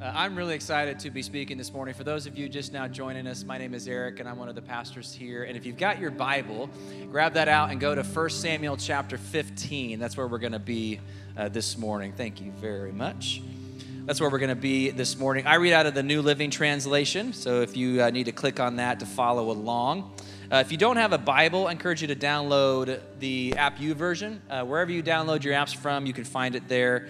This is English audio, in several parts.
Uh, I'm really excited to be speaking this morning. For those of you just now joining us, my name is Eric and I'm one of the pastors here. And if you've got your Bible, grab that out and go to 1 Samuel chapter 15. That's where we're going to be uh, this morning. Thank you very much. That's where we're going to be this morning. I read out of the New Living Translation, so if you uh, need to click on that to follow along. Uh, if you don't have a Bible, I encourage you to download the App YouVersion. Uh, wherever you download your apps from, you can find it there.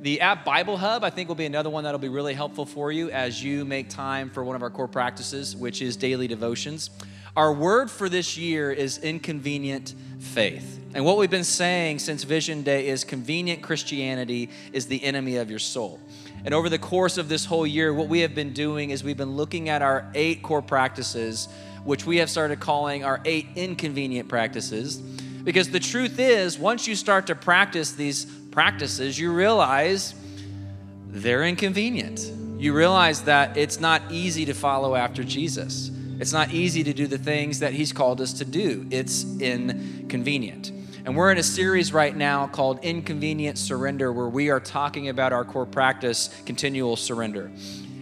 The app Bible Hub, I think, will be another one that'll be really helpful for you as you make time for one of our core practices, which is daily devotions. Our word for this year is inconvenient faith. And what we've been saying since Vision Day is convenient Christianity is the enemy of your soul. And over the course of this whole year, what we have been doing is we've been looking at our eight core practices, which we have started calling our eight inconvenient practices. Because the truth is, once you start to practice these practices, you realize they're inconvenient. You realize that it's not easy to follow after Jesus. It's not easy to do the things that he's called us to do. It's inconvenient. And we're in a series right now called Inconvenient Surrender, where we are talking about our core practice, continual surrender.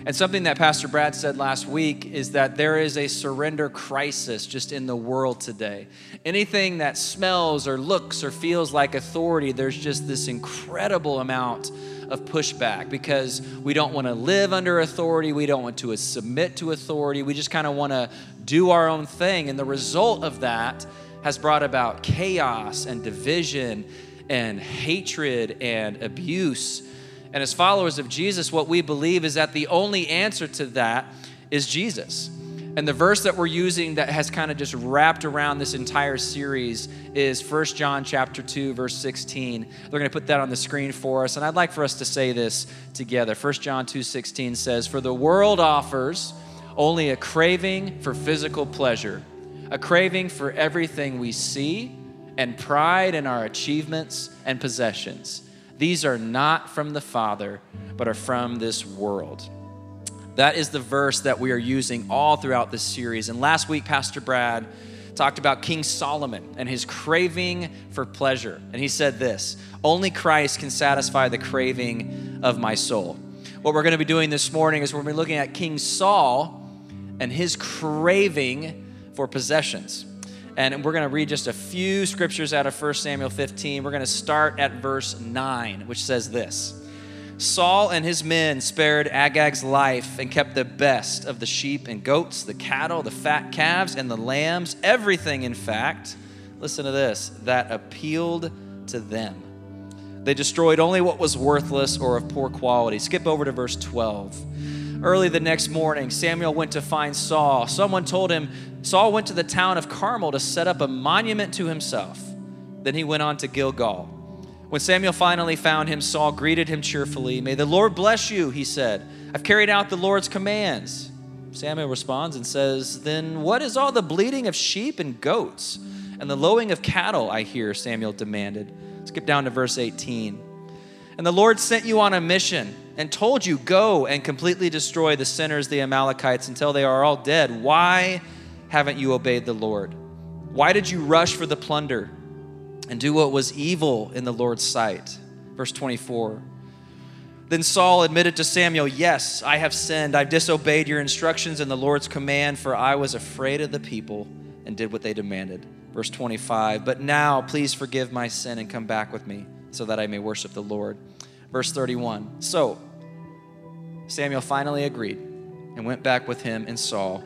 And something that Pastor Brad said last week is that there is a surrender crisis just in the world today. Anything that smells or looks or feels like authority, there's just this incredible amount of pushback because we don't want to live under authority. We don't want to submit to authority. We just kind of want to do our own thing. And the result of that has brought about chaos and division and hatred and abuse and as followers of Jesus, what we believe is that the only answer to that is Jesus. And the verse that we're using that has kind of just wrapped around this entire series is 1 John chapter 2 verse 16. They're going to put that on the screen for us and I'd like for us to say this together. 1 John 2:16 says, "For the world offers only a craving for physical pleasure, a craving for everything we see and pride in our achievements and possessions." These are not from the Father, but are from this world. That is the verse that we are using all throughout this series. And last week, Pastor Brad talked about King Solomon and his craving for pleasure. And he said this Only Christ can satisfy the craving of my soul. What we're going to be doing this morning is we're going to be looking at King Saul and his craving for possessions. And we're going to read just a few scriptures out of 1 Samuel 15. We're going to start at verse 9, which says this Saul and his men spared Agag's life and kept the best of the sheep and goats, the cattle, the fat calves, and the lambs, everything, in fact, listen to this, that appealed to them. They destroyed only what was worthless or of poor quality. Skip over to verse 12. Early the next morning, Samuel went to find Saul. Someone told him, Saul went to the town of Carmel to set up a monument to himself. Then he went on to Gilgal. When Samuel finally found him, Saul greeted him cheerfully. May the Lord bless you, he said. I've carried out the Lord's commands. Samuel responds and says, Then what is all the bleating of sheep and goats and the lowing of cattle I hear? Samuel demanded. Skip down to verse 18. And the Lord sent you on a mission and told you, Go and completely destroy the sinners, the Amalekites, until they are all dead. Why? haven't you obeyed the Lord? Why did you rush for the plunder and do what was evil in the Lord's sight? Verse 24. Then Saul admitted to Samuel, Yes, I have sinned. I've disobeyed your instructions and the Lord's command, for I was afraid of the people and did what they demanded. Verse 25. But now, please forgive my sin and come back with me so that I may worship the Lord. Verse 31. So Samuel finally agreed and went back with him and Saul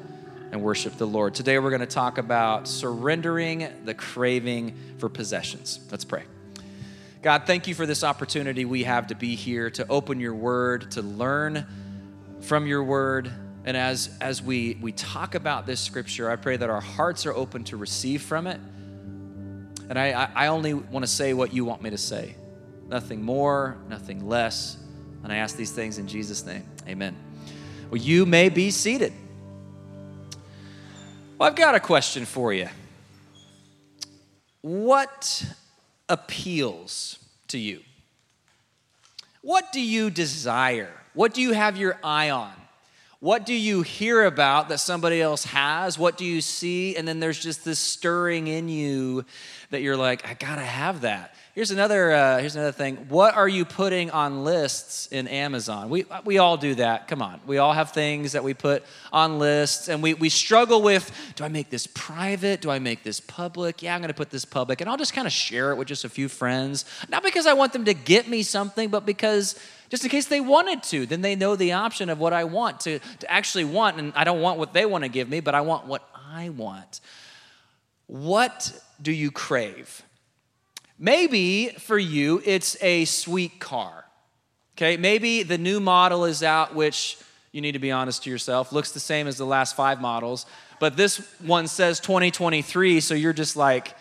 and worshiped the Lord. Today we're going to talk about surrendering the craving for possessions. Let's pray. God, thank you for this opportunity we have to be here, to open your word, to learn from your word. And as, as we, we talk about this scripture, I pray that our hearts are open to receive from it. And I, I only want to say what you want me to say. Nothing more, nothing less. And I ask these things in Jesus' name. Amen. Well, you may be seated. Well, I've got a question for you. What appeals to you? What do you desire? What do you have your eye on? What do you hear about that somebody else has? What do you see? And then there's just this stirring in you that you're like, I gotta have that. Here's another. Uh, here's another thing. What are you putting on lists in Amazon? We we all do that. Come on, we all have things that we put on lists, and we we struggle with. Do I make this private? Do I make this public? Yeah, I'm going to put this public, and I'll just kind of share it with just a few friends. Not because I want them to get me something, but because just in case they wanted to, then they know the option of what I want to to actually want, and I don't want what they want to give me, but I want what I want. What do you crave? Maybe for you, it's a sweet car. Okay, maybe the new model is out, which you need to be honest to yourself, looks the same as the last five models, but this one says 2023, so you're just like,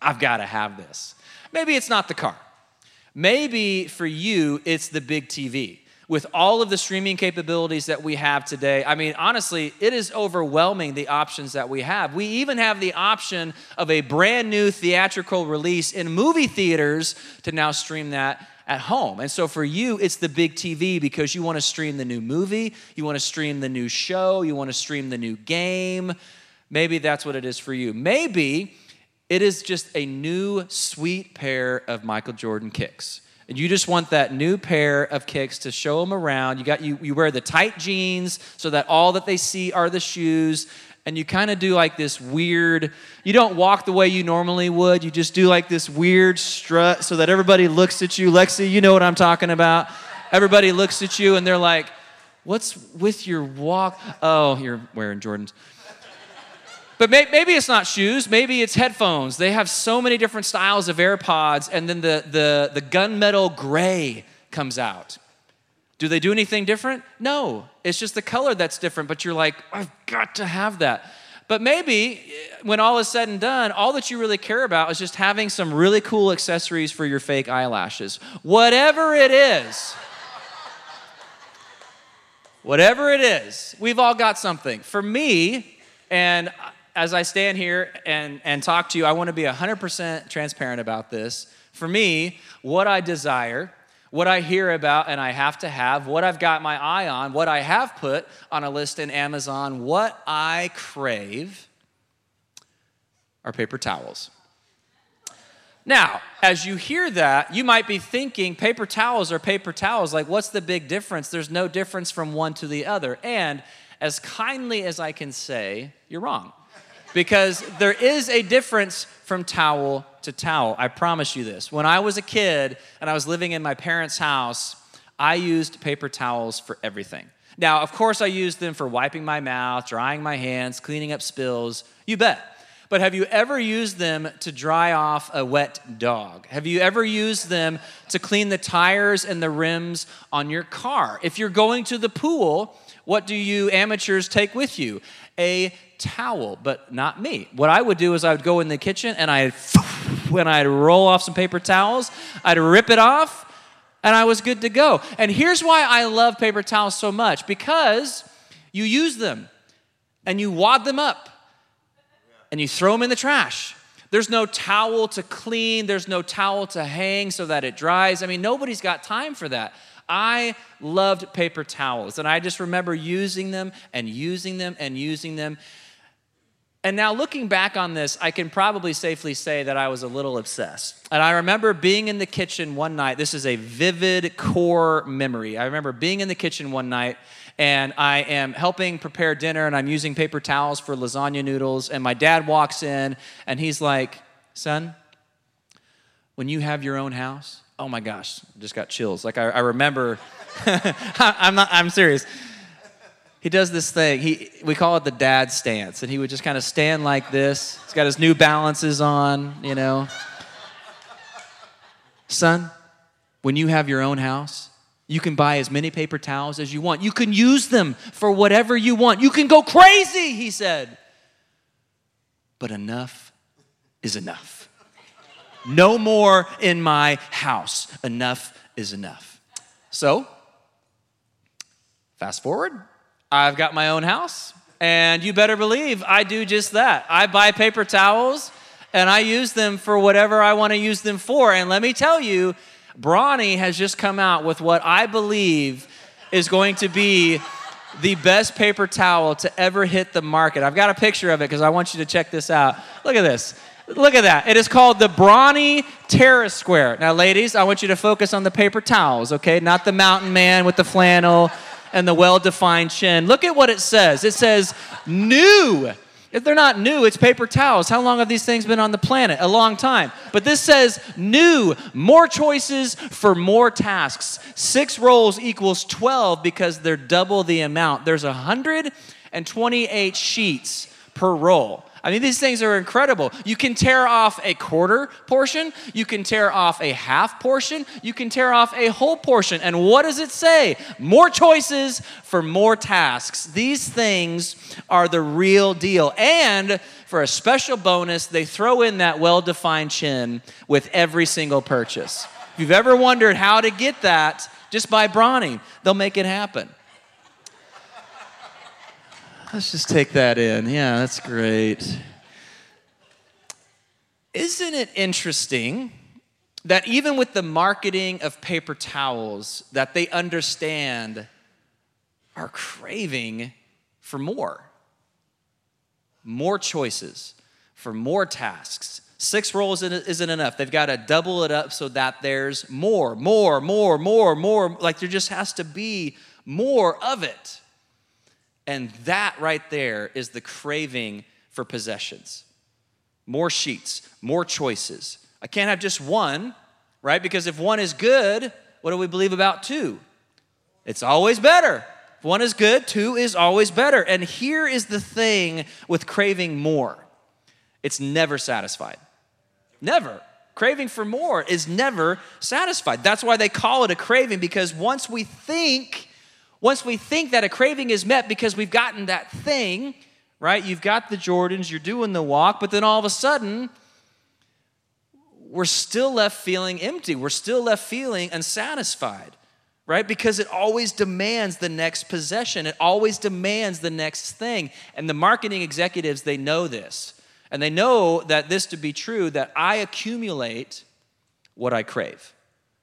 I've got to have this. Maybe it's not the car. Maybe for you, it's the big TV with all of the streaming capabilities that we have today, I mean, honestly, it is overwhelming the options that we have. We even have the option of a brand new theatrical release in movie theaters to now stream that at home. And so for you, it's the big TV because you want to stream the new movie, you want to stream the new show, you want to stream the new game. Maybe that's what it is for you. Maybe it is just a new sweet pair of Michael Jordan kicks and you just want that new pair of kicks to show them around. You got you, you wear the tight jeans so that all that they see are the shoes. And you kind of do like this weird, you don't walk the way you normally would. You just do like this weird strut so that everybody looks at you. Lexi, you know what I'm talking about. Everybody looks at you and they're like, What's with your walk? Oh, you're wearing Jordans. But may, maybe it's not shoes, maybe it's headphones. They have so many different styles of AirPods, and then the, the, the gunmetal gray comes out. Do they do anything different? No, it's just the color that's different, but you're like, I've got to have that. But maybe eh, when all is said and done, all that you really care about is just having some really cool accessories for your fake eyelashes. Whatever it is, whatever it is, we've all got something. For me, and as I stand here and, and talk to you, I want to be 100% transparent about this. For me, what I desire, what I hear about and I have to have, what I've got my eye on, what I have put on a list in Amazon, what I crave are paper towels. Now, as you hear that, you might be thinking paper towels are paper towels. Like, what's the big difference? There's no difference from one to the other. And as kindly as I can say, you're wrong because there is a difference from towel to towel. I promise you this. When I was a kid and I was living in my parents' house, I used paper towels for everything. Now, of course, I used them for wiping my mouth, drying my hands, cleaning up spills. You bet. But have you ever used them to dry off a wet dog? Have you ever used them to clean the tires and the rims on your car? If you're going to the pool, what do you amateurs take with you? A towel, but not me. What I would do is I would go in the kitchen and I'd when I'd roll off some paper towels, I'd rip it off, and I was good to go. And here's why I love paper towels so much because you use them and you wad them up and you throw them in the trash. There's no towel to clean, there's no towel to hang so that it dries. I mean, nobody's got time for that. I loved paper towels, and I just remember using them and using them and using them. And now, looking back on this, I can probably safely say that I was a little obsessed. And I remember being in the kitchen one night. This is a vivid core memory. I remember being in the kitchen one night, and I am helping prepare dinner, and I'm using paper towels for lasagna noodles. And my dad walks in, and he's like, Son, when you have your own house, oh my gosh, just got chills. Like I, I remember, I'm not, I'm serious. He does this thing. He, we call it the dad stance, and he would just kind of stand like this. He's got his New Balances on, you know. Son, when you have your own house, you can buy as many paper towels as you want. You can use them for whatever you want. You can go crazy, he said. But enough is enough. No more in my house. Enough is enough. So, fast forward, I've got my own house, and you better believe I do just that. I buy paper towels and I use them for whatever I want to use them for. And let me tell you, Brawny has just come out with what I believe is going to be the best paper towel to ever hit the market. I've got a picture of it because I want you to check this out. Look at this. Look at that. It is called the Brawny Tear-A-Square. Now, ladies, I want you to focus on the paper towels, okay? Not the mountain man with the flannel and the well defined chin. Look at what it says. It says, new. If they're not new, it's paper towels. How long have these things been on the planet? A long time. But this says new, more choices for more tasks. Six rolls equals 12 because they're double the amount. There's 128 sheets per roll. I mean, these things are incredible. You can tear off a quarter portion, you can tear off a half portion, you can tear off a whole portion. And what does it say? More choices for more tasks. These things are the real deal. And for a special bonus, they throw in that well defined chin with every single purchase. If you've ever wondered how to get that, just by brawning, they'll make it happen. Let's just take that in. Yeah, that's great. Isn't it interesting that even with the marketing of paper towels that they understand are craving for more? More choices, for more tasks. Six rolls isn't enough. They've got to double it up so that there's more, more, more, more, more. Like there just has to be more of it. And that right there is the craving for possessions. More sheets, more choices. I can't have just one, right? Because if one is good, what do we believe about two? It's always better. If one is good, two is always better. And here is the thing with craving more it's never satisfied. Never. Craving for more is never satisfied. That's why they call it a craving because once we think once we think that a craving is met because we've gotten that thing, right? You've got the Jordans, you're doing the walk, but then all of a sudden, we're still left feeling empty. We're still left feeling unsatisfied, right? Because it always demands the next possession, it always demands the next thing. And the marketing executives, they know this. And they know that this to be true, that I accumulate what I crave.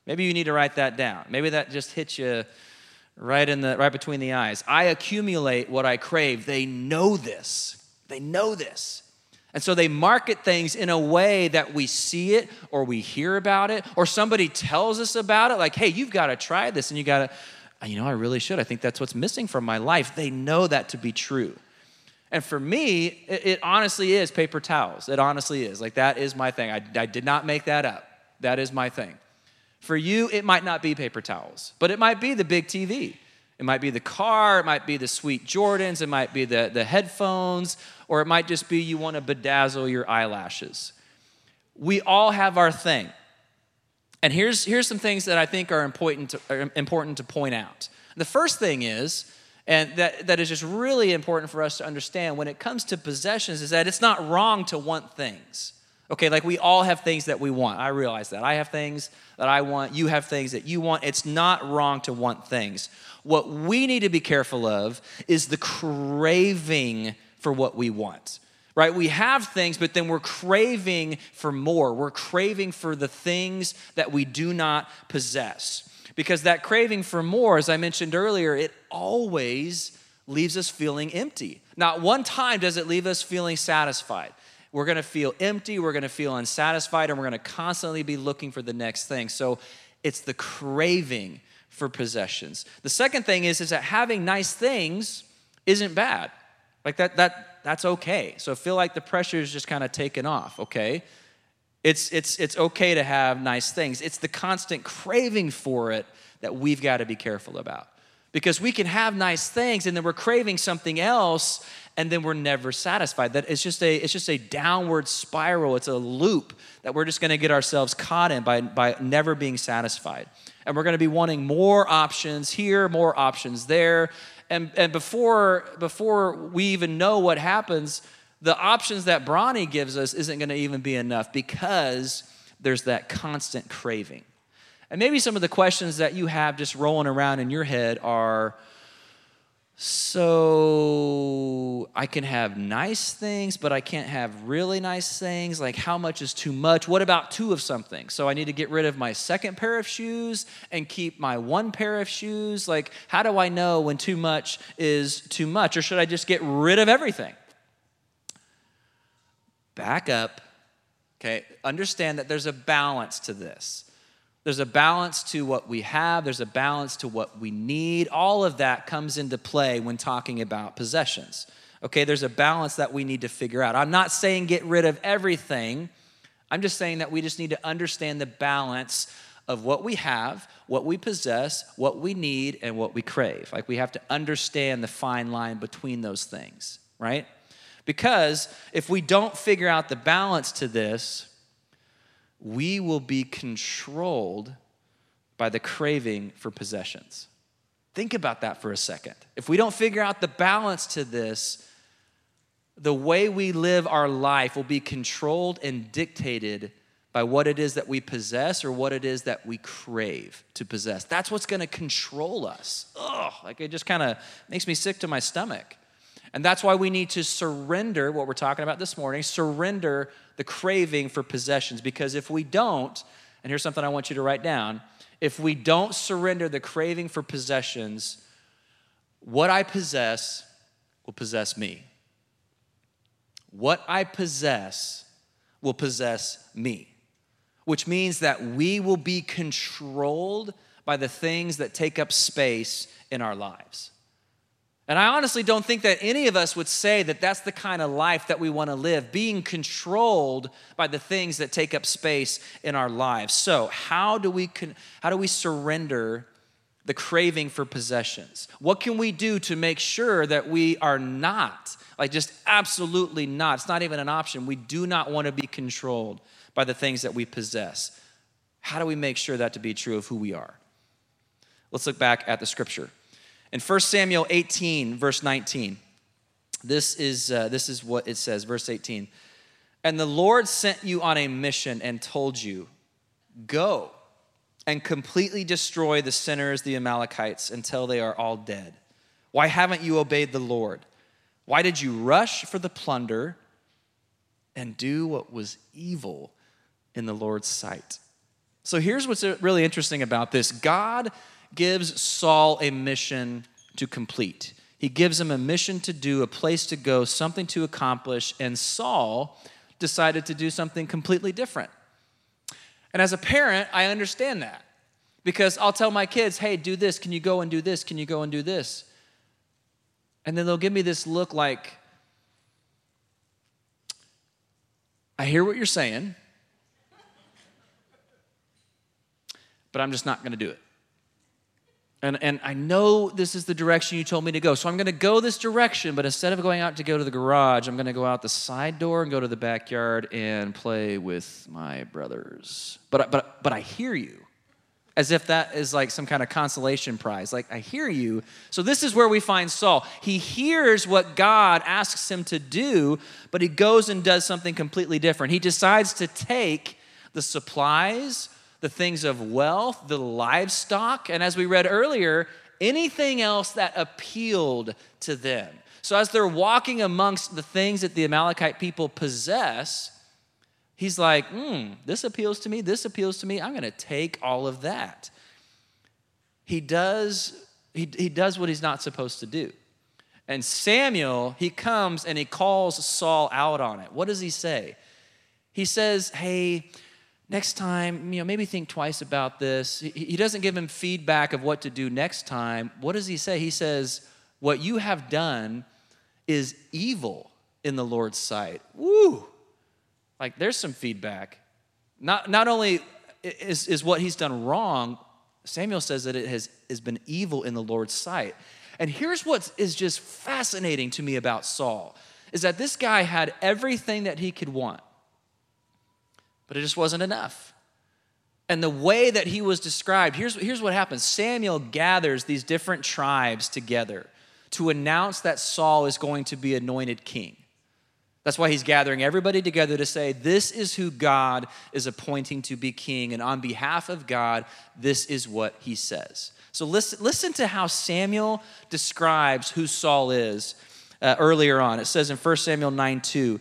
Maybe you need to write that down. Maybe that just hits you right in the right between the eyes. I accumulate what I crave. They know this. They know this. And so they market things in a way that we see it or we hear about it or somebody tells us about it like, "Hey, you've got to try this and you got to you know, I really should. I think that's what's missing from my life." They know that to be true. And for me, it, it honestly is paper towels. It honestly is. Like that is my thing. I, I did not make that up. That is my thing. For you, it might not be paper towels, but it might be the big TV. It might be the car, it might be the sweet Jordans, it might be the, the headphones, or it might just be you want to bedazzle your eyelashes. We all have our thing. And here's, here's some things that I think are important to, are important to point out. The first thing is, and that, that is just really important for us to understand when it comes to possessions, is that it's not wrong to want things. Okay, like we all have things that we want. I realize that. I have things that I want. You have things that you want. It's not wrong to want things. What we need to be careful of is the craving for what we want. Right? We have things, but then we're craving for more. We're craving for the things that we do not possess. Because that craving for more, as I mentioned earlier, it always leaves us feeling empty. Not one time does it leave us feeling satisfied. We're going to feel empty, we're going to feel unsatisfied, and we're going to constantly be looking for the next thing. So it's the craving for possessions. The second thing is, is that having nice things isn't bad. Like that, that, that's okay. So feel like the pressure is just kind of taken off, okay? It's, it's, it's okay to have nice things. It's the constant craving for it that we've got to be careful about. Because we can have nice things and then we're craving something else and then we're never satisfied. That it's just a it's just a downward spiral. It's a loop that we're just going to get ourselves caught in by by never being satisfied. And we're going to be wanting more options here, more options there. And and before before we even know what happens, the options that Brawny gives us isn't going to even be enough because there's that constant craving. And maybe some of the questions that you have just rolling around in your head are so I can have nice things, but I can't have really nice things. Like, how much is too much? What about two of something? So I need to get rid of my second pair of shoes and keep my one pair of shoes. Like, how do I know when too much is too much? Or should I just get rid of everything? Back up. Okay, understand that there's a balance to this. There's a balance to what we have, there's a balance to what we need. All of that comes into play when talking about possessions. Okay, there's a balance that we need to figure out. I'm not saying get rid of everything, I'm just saying that we just need to understand the balance of what we have, what we possess, what we need, and what we crave. Like we have to understand the fine line between those things, right? Because if we don't figure out the balance to this, we will be controlled by the craving for possessions. Think about that for a second. If we don't figure out the balance to this, the way we live our life will be controlled and dictated by what it is that we possess or what it is that we crave to possess. That's what's to control us. Ugh, like it just kind of makes me sick to my stomach. And that's why we need to surrender what we're talking about this morning, surrender the craving for possessions. Because if we don't, and here's something I want you to write down if we don't surrender the craving for possessions, what I possess will possess me. What I possess will possess me, which means that we will be controlled by the things that take up space in our lives. And I honestly don't think that any of us would say that that's the kind of life that we want to live, being controlled by the things that take up space in our lives. So, how do we con- how do we surrender the craving for possessions? What can we do to make sure that we are not like just absolutely not. It's not even an option. We do not want to be controlled by the things that we possess. How do we make sure that to be true of who we are? Let's look back at the scripture. In 1 Samuel 18, verse 19, this is, uh, this is what it says, verse 18. And the Lord sent you on a mission and told you, Go and completely destroy the sinners, the Amalekites, until they are all dead. Why haven't you obeyed the Lord? Why did you rush for the plunder and do what was evil in the Lord's sight? So here's what's really interesting about this God gives Saul a mission to complete. He gives him a mission to do, a place to go, something to accomplish, and Saul decided to do something completely different. And as a parent, I understand that because I'll tell my kids, hey, do this. Can you go and do this? Can you go and do this? And then they'll give me this look like, I hear what you're saying, but I'm just not going to do it. And, and I know this is the direction you told me to go. So I'm going to go this direction, but instead of going out to go to the garage, I'm going to go out the side door and go to the backyard and play with my brothers. But, but, but I hear you. As if that is like some kind of consolation prize. Like, I hear you. So, this is where we find Saul. He hears what God asks him to do, but he goes and does something completely different. He decides to take the supplies, the things of wealth, the livestock, and as we read earlier, anything else that appealed to them. So as they're walking amongst the things that the Amalekite people possess, he's like, hmm, this appeals to me, this appeals to me, I'm gonna take all of that. He does, he, he does what he's not supposed to do. And Samuel, he comes and he calls Saul out on it. What does he say? He says, hey, next time, you know, maybe think twice about this. He doesn't give him feedback of what to do next time. What does he say? He says, What you have done is evil in the Lord's sight. Woo! Like there's some feedback. Not, not only is, is what he's done wrong, Samuel says that it has, has been evil in the Lord's sight. And here's what is just fascinating to me about Saul is that this guy had everything that he could want but it just wasn't enough. And the way that he was described, here's, here's what happens Samuel gathers these different tribes together to announce that Saul is going to be anointed king. That's why he's gathering everybody together to say, This is who God is appointing to be king. And on behalf of God, this is what he says. So listen, listen to how Samuel describes who Saul is uh, earlier on. It says in 1 Samuel 9 2,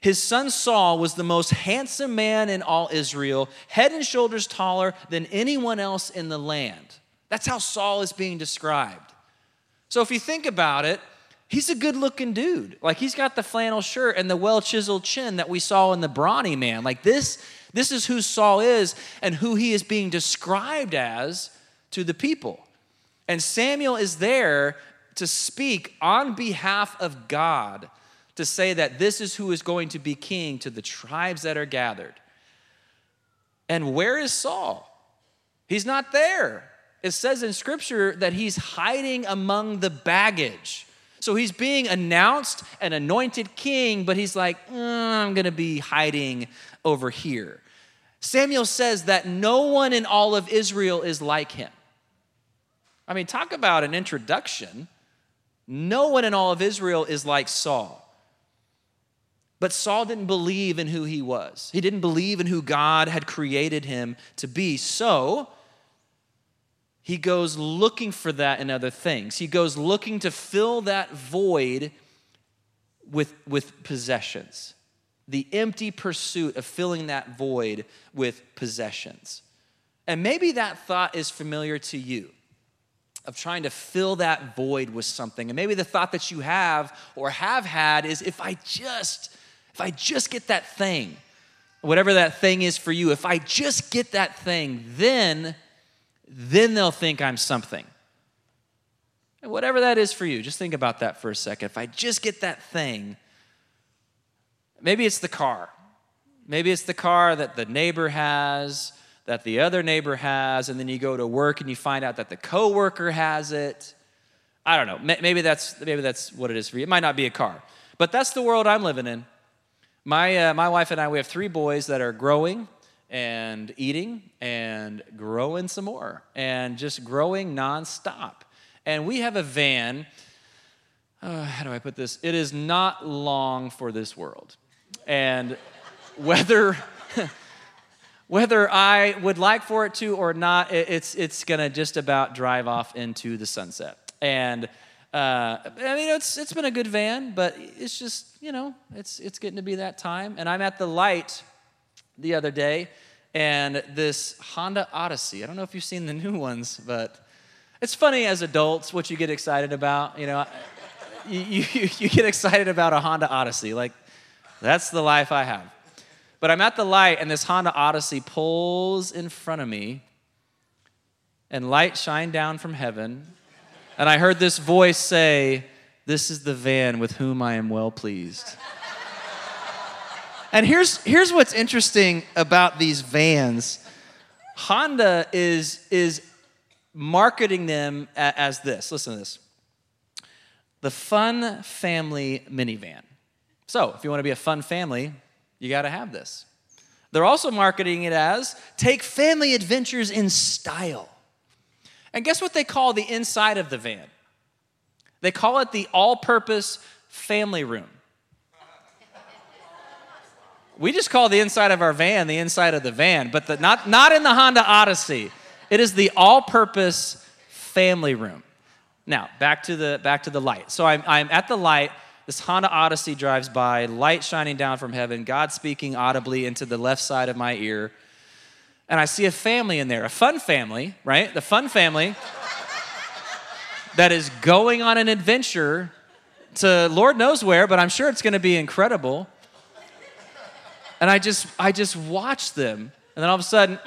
his son Saul was the most handsome man in all Israel, head and shoulders taller than anyone else in the land. That's how Saul is being described. So if you think about it, he's a good looking dude. Like he's got the flannel shirt and the well chiseled chin that we saw in the brawny man. Like this, this is who Saul is and who he is being described as to the people. And Samuel is there to speak on behalf of God to say that this is who is going to be king to the tribes that are gathered. And where is Saul? He's not there. It says in scripture that he's hiding among the baggage. So he's being announced an anointed king, but he's like, mm, I'm going to be hiding over here. Samuel says that no one in all of Israel is like him. I mean, talk about an introduction. No one in all of Israel is like Saul. But Saul didn't believe in who he was. He didn't believe in who God had created him to be. So, he goes looking for that in other things. He goes looking to fill that void with, with possessions. The empty pursuit of filling that void with possessions. And maybe that thought is familiar to you of trying to fill that void with something. And maybe the thought that you have or have had is if I just, if I just get that thing, whatever that thing is for you, if I just get that thing, then then they'll think I'm something. And whatever that is for you, just think about that for a second. If I just get that thing, maybe it's the car. Maybe it's the car that the neighbor has, that the other neighbor has, and then you go to work and you find out that the coworker has it. I don't know. Maybe that's maybe that's what it is for you. It might not be a car, but that's the world I'm living in. My uh, my wife and I we have three boys that are growing and eating and growing some more and just growing nonstop. And we have a van. Uh, how do I put this? It is not long for this world. And whether. whether I would like for it to or not, it's, it's going to just about drive off into the sunset. And uh, I mean, it's, it's been a good van, but it's just, you know, it's, it's getting to be that time. And I'm at the light the other day, and this Honda Odyssey. I don't know if you've seen the new ones, but it's funny as adults what you get excited about. You know, you, you, you get excited about a Honda Odyssey. Like, that's the life I have. But I'm at the light, and this Honda Odyssey pulls in front of me, and light shined down from heaven. And I heard this voice say, This is the van with whom I am well pleased. And here's, here's what's interesting about these vans Honda is, is marketing them as this. Listen to this the fun family minivan. So, if you want to be a fun family, you got to have this. They're also marketing it as take family adventures in style. And guess what they call the inside of the van? They call it the all purpose family room. We just call the inside of our van the inside of the van, but the, not, not in the Honda Odyssey. It is the all purpose family room. Now, back to the, back to the light. So I'm, I'm at the light. This Honda Odyssey drives by, light shining down from heaven, God speaking audibly into the left side of my ear. And I see a family in there, a fun family, right? The fun family that is going on an adventure to Lord knows where, but I'm sure it's going to be incredible. And I just, I just watch them. And then all of a sudden,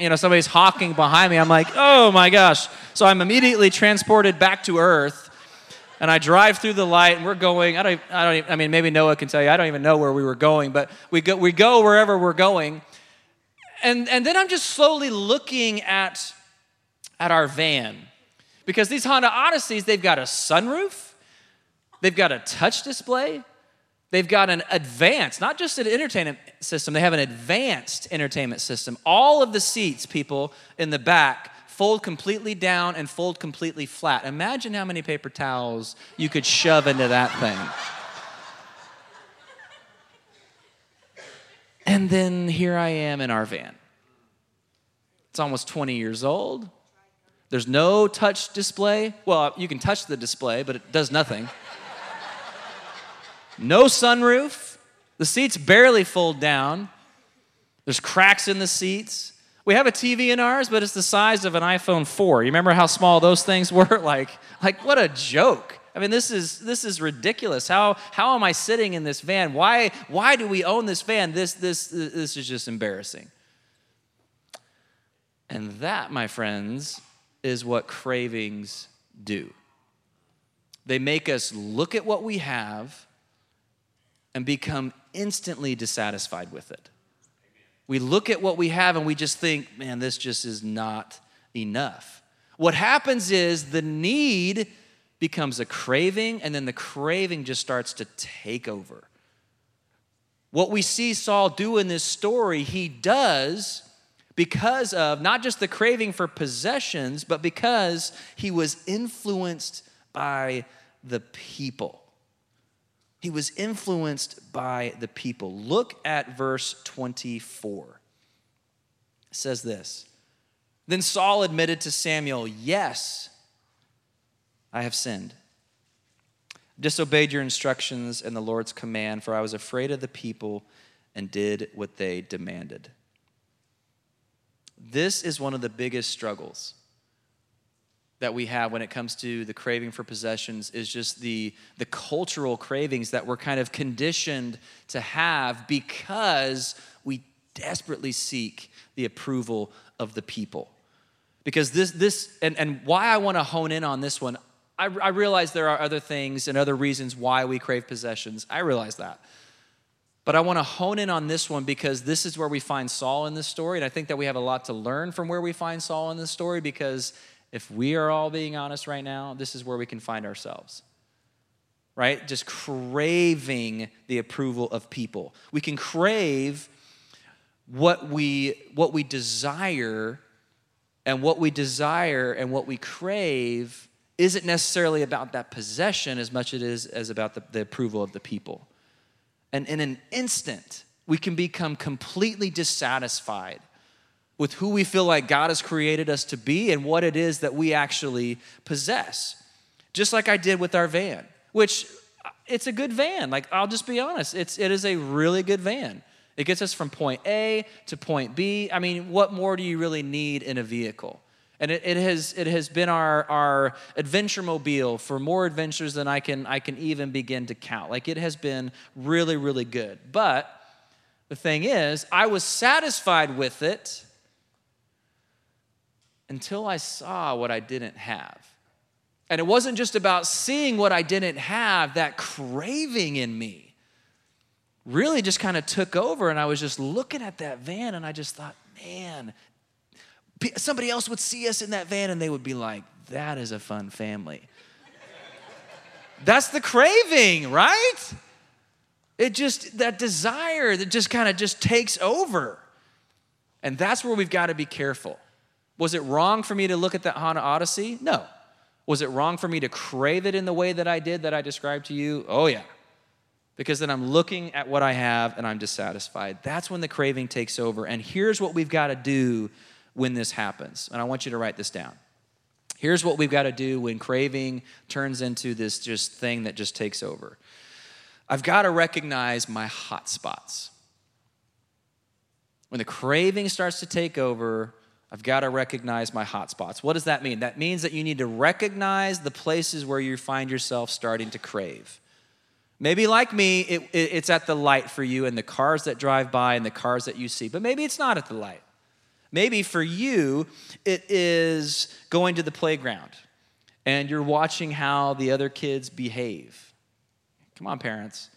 you know, somebody's hawking behind me. I'm like, oh my gosh. So I'm immediately transported back to earth. And I drive through the light, and we're going. I don't. I don't. Even, I mean, maybe Noah can tell you. I don't even know where we were going, but we go. We go wherever we're going, and and then I'm just slowly looking at at our van, because these Honda Odysseys, they've got a sunroof, they've got a touch display, They've got an advanced, not just an entertainment system, they have an advanced entertainment system. All of the seats, people in the back, fold completely down and fold completely flat. Imagine how many paper towels you could shove into that thing. And then here I am in our van. It's almost 20 years old. There's no touch display. Well, you can touch the display, but it does nothing. no sunroof. The seats barely fold down. There's cracks in the seats. We have a TV in ours, but it's the size of an iPhone 4. You remember how small those things were? like, like what a joke. I mean, this is this is ridiculous. How how am I sitting in this van? Why why do we own this van? This this this is just embarrassing. And that, my friends, is what cravings do. They make us look at what we have and become instantly dissatisfied with it. We look at what we have and we just think, man, this just is not enough. What happens is the need becomes a craving, and then the craving just starts to take over. What we see Saul do in this story, he does because of not just the craving for possessions, but because he was influenced by the people. He was influenced by the people. Look at verse 24. It says this Then Saul admitted to Samuel, Yes, I have sinned. Disobeyed your instructions and the Lord's command, for I was afraid of the people and did what they demanded. This is one of the biggest struggles that we have when it comes to the craving for possessions is just the, the cultural cravings that we're kind of conditioned to have because we desperately seek the approval of the people. Because this, this and, and why I want to hone in on this one, I, I realize there are other things and other reasons why we crave possessions. I realize that. But I want to hone in on this one because this is where we find Saul in this story. And I think that we have a lot to learn from where we find Saul in this story because if we are all being honest right now, this is where we can find ourselves. Right? Just craving the approval of people. We can crave what we what we desire and what we desire and what we crave isn't necessarily about that possession as much as it is as about the, the approval of the people. And in an instant, we can become completely dissatisfied with who we feel like God has created us to be and what it is that we actually possess. Just like I did with our van, which uh, it's a good van. Like I'll just be honest, it's it is a really good van. It gets us from point A to point B. I mean, what more do you really need in a vehicle? And it, it, has, it has been our, our adventure mobile for more adventures than I can, I can even begin to count. Like it has been really, really good. But the thing is, I was satisfied with it until I saw what I didn't have. And it wasn't just about seeing what I didn't have, that craving in me really just kind of took over. And I was just looking at that van and I just thought, man, somebody else would see us in that van and they would be like, that is a fun family. That's the craving, right? It just, that desire that just kind of just takes over. And that's where we've got to be careful. Was it wrong for me to look at that Honda Odyssey? No. Was it wrong for me to crave it in the way that I did that I described to you? Oh, yeah. Because then I'm looking at what I have and I'm dissatisfied. That's when the craving takes over. And here's what we've got to do when this happens. And I want you to write this down. Here's what we've got to do when craving turns into this just thing that just takes over. I've got to recognize my hot spots. When the craving starts to take over, I've got to recognize my hot spots. What does that mean? That means that you need to recognize the places where you find yourself starting to crave. Maybe, like me, it, it, it's at the light for you and the cars that drive by and the cars that you see, but maybe it's not at the light. Maybe for you, it is going to the playground and you're watching how the other kids behave. Come on, parents.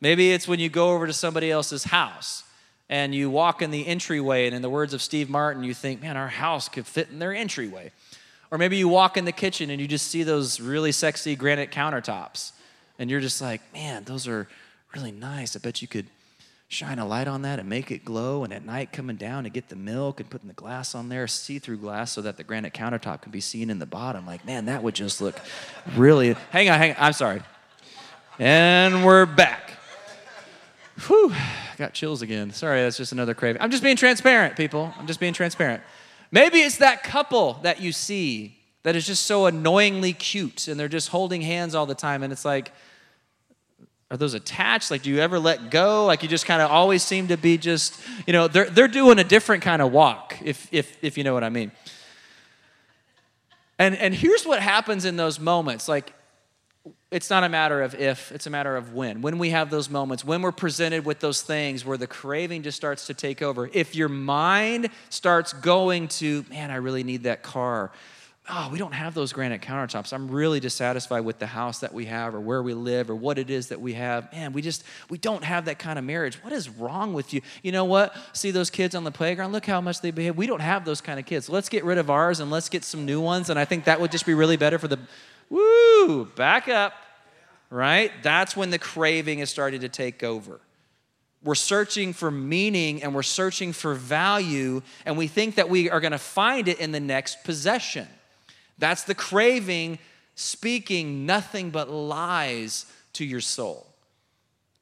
Maybe it's when you go over to somebody else's house and you walk in the entryway, and in the words of Steve Martin, you think, man, our house could fit in their entryway. Or maybe you walk in the kitchen and you just see those really sexy granite countertops, and you're just like, man, those are really nice. I bet you could shine a light on that and make it glow. And at night, coming down to get the milk and putting the glass on there, see through glass so that the granite countertop can be seen in the bottom. Like, man, that would just look really. Hang on, hang on. I'm sorry. And we're back. Whew. got chills again. Sorry, that's just another craving. I'm just being transparent, people. I'm just being transparent. Maybe it's that couple that you see that is just so annoyingly cute and they're just holding hands all the time. And it's like, are those attached? Like, do you ever let go? Like, you just kind of always seem to be just, you know, they're, they're doing a different kind of walk, if, if, if you know what I mean. And, and here's what happens in those moments. Like, it's not a matter of if, it's a matter of when. When we have those moments, when we're presented with those things where the craving just starts to take over. If your mind starts going to, man, I really need that car oh, we don't have those granite countertops. I'm really dissatisfied with the house that we have or where we live or what it is that we have. Man, we just, we don't have that kind of marriage. What is wrong with you? You know what? See those kids on the playground? Look how much they behave. We don't have those kind of kids. Let's get rid of ours and let's get some new ones. And I think that would just be really better for the, woo, back up, right? That's when the craving is starting to take over we're searching for meaning and we're searching for value, and we think that we are going to find it in the next possession. That's the craving speaking nothing but lies to your soul.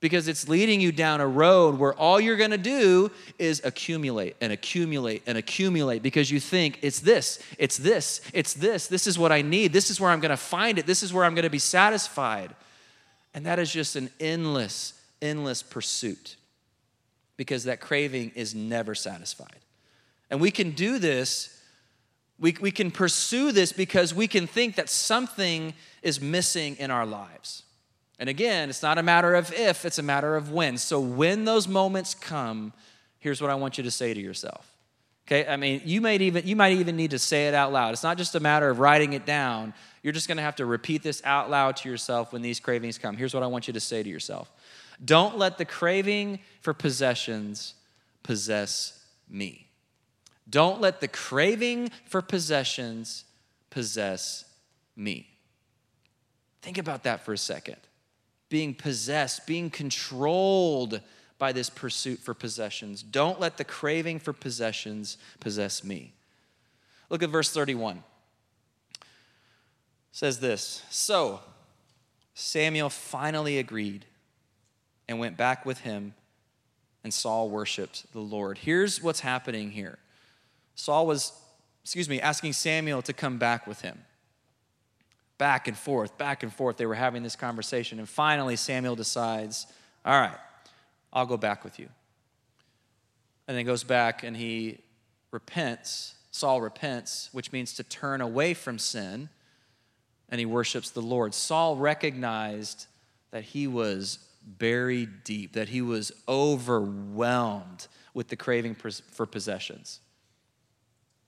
Because it's leading you down a road where all you're gonna do is accumulate and accumulate and accumulate because you think it's this, it's this, it's this, this is what I need, this is where I'm gonna find it, this is where I'm gonna be satisfied. And that is just an endless, endless pursuit because that craving is never satisfied. And we can do this we, we can pursue this because we can think that something is missing in our lives. And again, it's not a matter of if, it's a matter of when. So when those moments come, here's what I want you to say to yourself. Okay? I mean, you might even you might even need to say it out loud. It's not just a matter of writing it down. You're just going to have to repeat this out loud to yourself when these cravings come. Here's what I want you to say to yourself. Don't let the craving for possessions possess me. Don't let the craving for possessions possess me. Think about that for a second. Being possessed, being controlled by this pursuit for possessions. Don't let the craving for possessions possess me. Look at verse 31. It says this So Samuel finally agreed and went back with him, and Saul worshiped the Lord. Here's what's happening here Saul was, excuse me, asking Samuel to come back with him. Back and forth, back and forth. They were having this conversation. And finally, Samuel decides, All right, I'll go back with you. And then goes back and he repents. Saul repents, which means to turn away from sin, and he worships the Lord. Saul recognized that he was buried deep, that he was overwhelmed with the craving for possessions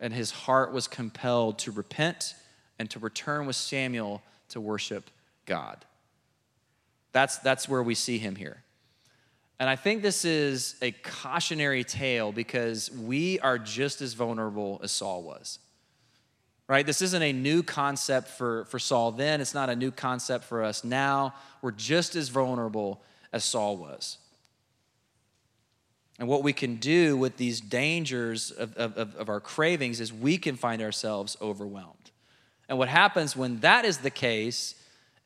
and his heart was compelled to repent and to return with Samuel to worship God. That's, that's where we see him here. And I think this is a cautionary tale because we are just as vulnerable as Saul was. Right? This isn't a new concept for, for Saul then. It's not a new concept for us now. We're just as vulnerable as Saul was. And what we can do with these dangers of, of, of, our cravings is we can find ourselves overwhelmed. And what happens when that is the case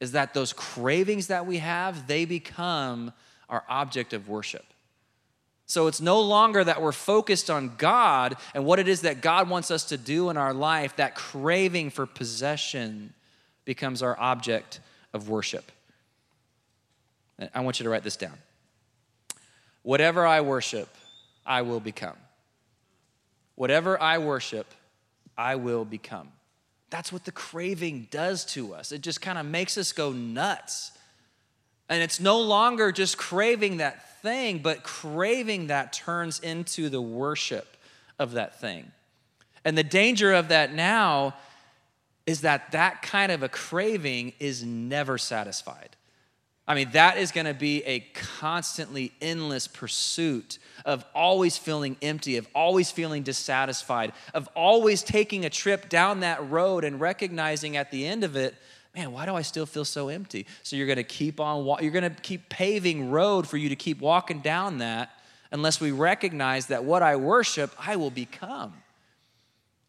is that those cravings that we have, they become our object of worship. So it's no longer that we're focused on God and what it is that God wants us to do in our life. That craving for possession becomes our object of worship. I want you to write this down. Whatever I worship, I will become. Whatever I worship, I will become. That's what the craving does to us. It just kind of makes us go nuts. And it's no longer just craving that thing, but craving that turns into the worship of that thing. And the danger of that now is that that kind of a craving is never satisfied. I mean, that is going to be a constantly endless pursuit of always feeling empty, of always feeling dissatisfied, of always taking a trip down that road and recognizing at the end of it, man, why do I still feel so empty? So you're going to keep on, you're going to keep paving road for you to keep walking down that unless we recognize that what I worship, I will become.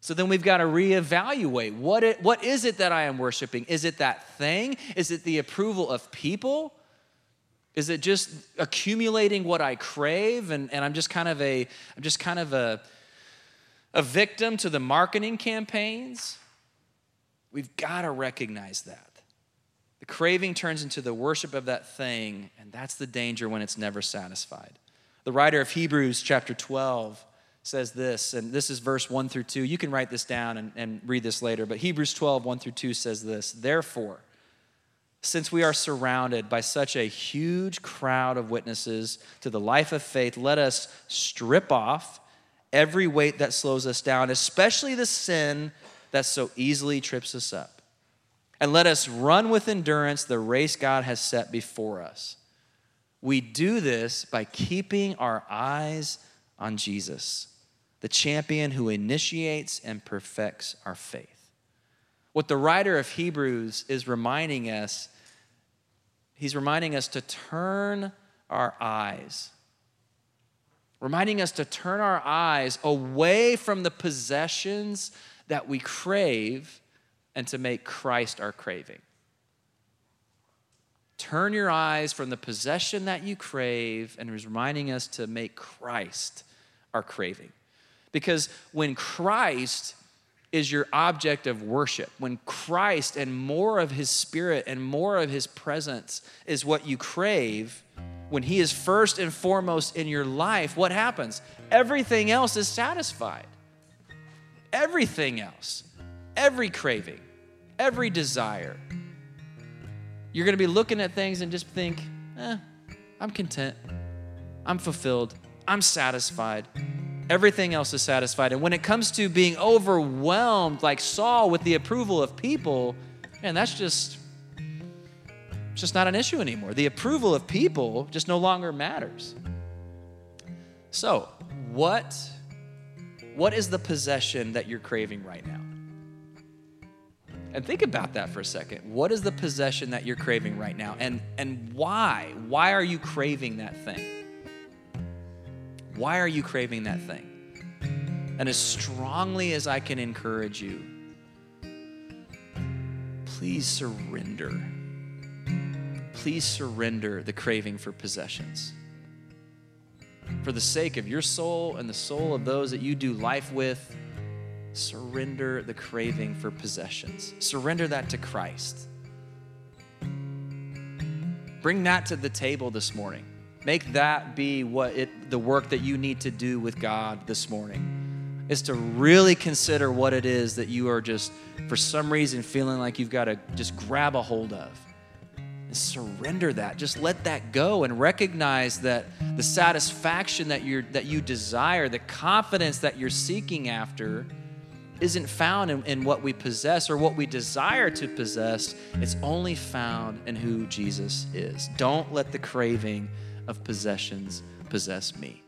So then we've got to reevaluate what, it, what is it that I am worshiping? Is it that thing? Is it the approval of people? Is it just accumulating what I crave and, and I'm just kind of a I'm just kind of a, a victim to the marketing campaigns? We've got to recognize that. The craving turns into the worship of that thing, and that's the danger when it's never satisfied. The writer of Hebrews, chapter 12, says this, and this is verse 1 through 2. You can write this down and, and read this later, but Hebrews 12, 1 through 2 says this Therefore, since we are surrounded by such a huge crowd of witnesses to the life of faith, let us strip off every weight that slows us down, especially the sin that so easily trips us up. And let us run with endurance the race God has set before us. We do this by keeping our eyes on Jesus, the champion who initiates and perfects our faith. What the writer of Hebrews is reminding us he's reminding us to turn our eyes, reminding us to turn our eyes away from the possessions that we crave and to make Christ our craving. Turn your eyes from the possession that you crave and is reminding us to make Christ our craving. Because when Christ is your object of worship, when Christ and more of his spirit and more of his presence is what you crave, when he is first and foremost in your life, what happens? Everything else is satisfied. Everything else, every craving, every desire. You're going to be looking at things and just think, eh, I'm content. I'm fulfilled. I'm satisfied. Everything else is satisfied. And when it comes to being overwhelmed, like Saul, with the approval of people, man, that's just it's just not an issue anymore. The approval of people just no longer matters. So, what what is the possession that you're craving right now? And think about that for a second. What is the possession that you're craving right now? And and why? Why are you craving that thing? Why are you craving that thing? And as strongly as I can encourage you, please surrender. Please surrender the craving for possessions. For the sake of your soul and the soul of those that you do life with, surrender the craving for possessions. Surrender that to Christ. Bring that to the table this morning. Make that be what it the work that you need to do with God this morning. Is to really consider what it is that you are just for some reason feeling like you've got to just grab a hold of. And surrender that. Just let that go and recognize that the satisfaction that you that you desire, the confidence that you're seeking after isn't found in, in what we possess or what we desire to possess. It's only found in who Jesus is. Don't let the craving of possessions possess me.